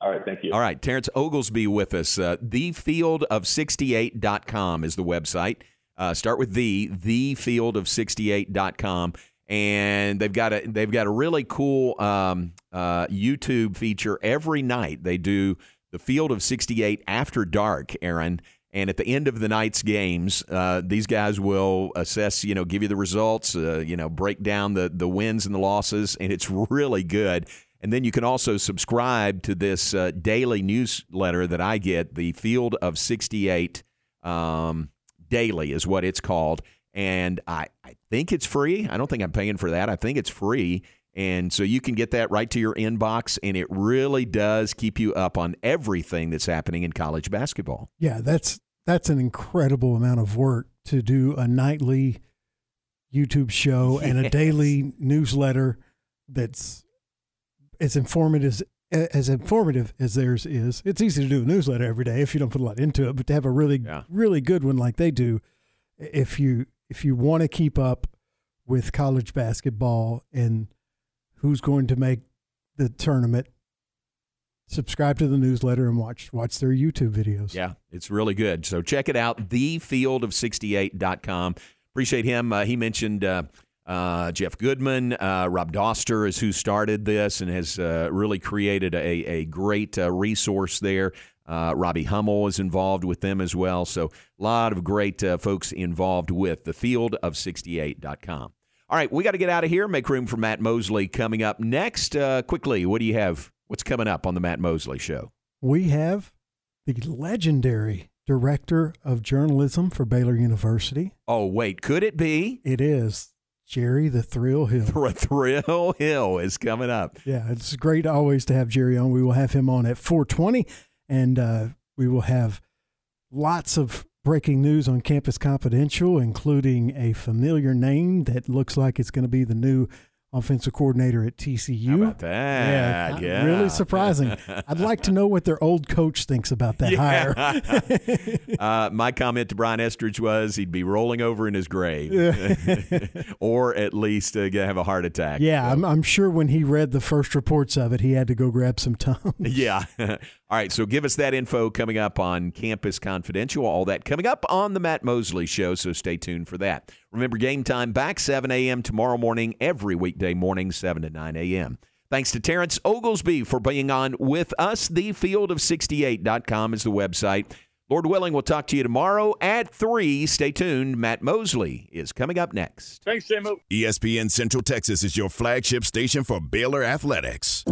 All right, thank you. All right, Terrence Oglesby with us. Uh, thefieldof68.com is the website. Uh, start with the thefieldof68.com and they've got a they've got a really cool um, uh, YouTube feature every night. They do the Field of 68 after dark, Aaron. And at the end of the night's games, uh, these guys will assess, you know, give you the results, uh, you know, break down the the wins and the losses, and it's really good. And then you can also subscribe to this uh, daily newsletter that I get, the Field of 68 um, Daily is what it's called. And I, I think it's free. I don't think I'm paying for that. I think it's free. And so you can get that right to your inbox, and it really does keep you up on everything that's happening in college basketball. Yeah, that's that's an incredible amount of work to do a nightly YouTube show yes. and a daily newsletter that's as informative as, as informative as theirs is. It's easy to do a newsletter every day if you don't put a lot into it, but to have a really yeah. really good one like they do, if you if you want to keep up with college basketball and who's going to make the tournament subscribe to the newsletter and watch watch their YouTube videos. Yeah, it's really good. So check it out, thefieldof68.com. Appreciate him. Uh, he mentioned uh, uh, Jeff Goodman. Uh, Rob Dauster is who started this and has uh, really created a, a great uh, resource there. Robbie Hummel is involved with them as well. So a lot of great folks involved with thefieldof68.com. All right, we got to get out of here. Make room for Matt Mosley coming up next. Quickly, what do you have? What's coming up on the Matt Mosley Show? We have the legendary director of journalism for Baylor University. Oh, wait, could it be? It is. Jerry the Thrill Hill. Thrill Hill is coming up. Yeah, it's great always to have Jerry on. We will have him on at 420, and uh, we will have lots of breaking news on Campus Confidential, including a familiar name that looks like it's going to be the new offensive coordinator at TCU. How about that? Yeah, yeah. really surprising. I'd like to know what their old coach thinks about that yeah. hire. uh, my comment to Brian Estridge was he'd be rolling over in his grave, or at least uh, have a heart attack. Yeah, so. I'm, I'm, sure when he read the first reports of it, he had to go grab some Tums. yeah. All right, so give us that info coming up on Campus Confidential. All that coming up on the Matt Mosley Show, so stay tuned for that. Remember, game time back 7 a.m. tomorrow morning, every weekday morning, 7 to 9 a.m. Thanks to Terrence Oglesby for being on with us. Thefield of68.com is the website. Lord willing, we'll talk to you tomorrow at 3. Stay tuned. Matt Mosley is coming up next. Thanks, Jamo. ESPN Central Texas is your flagship station for Baylor Athletics.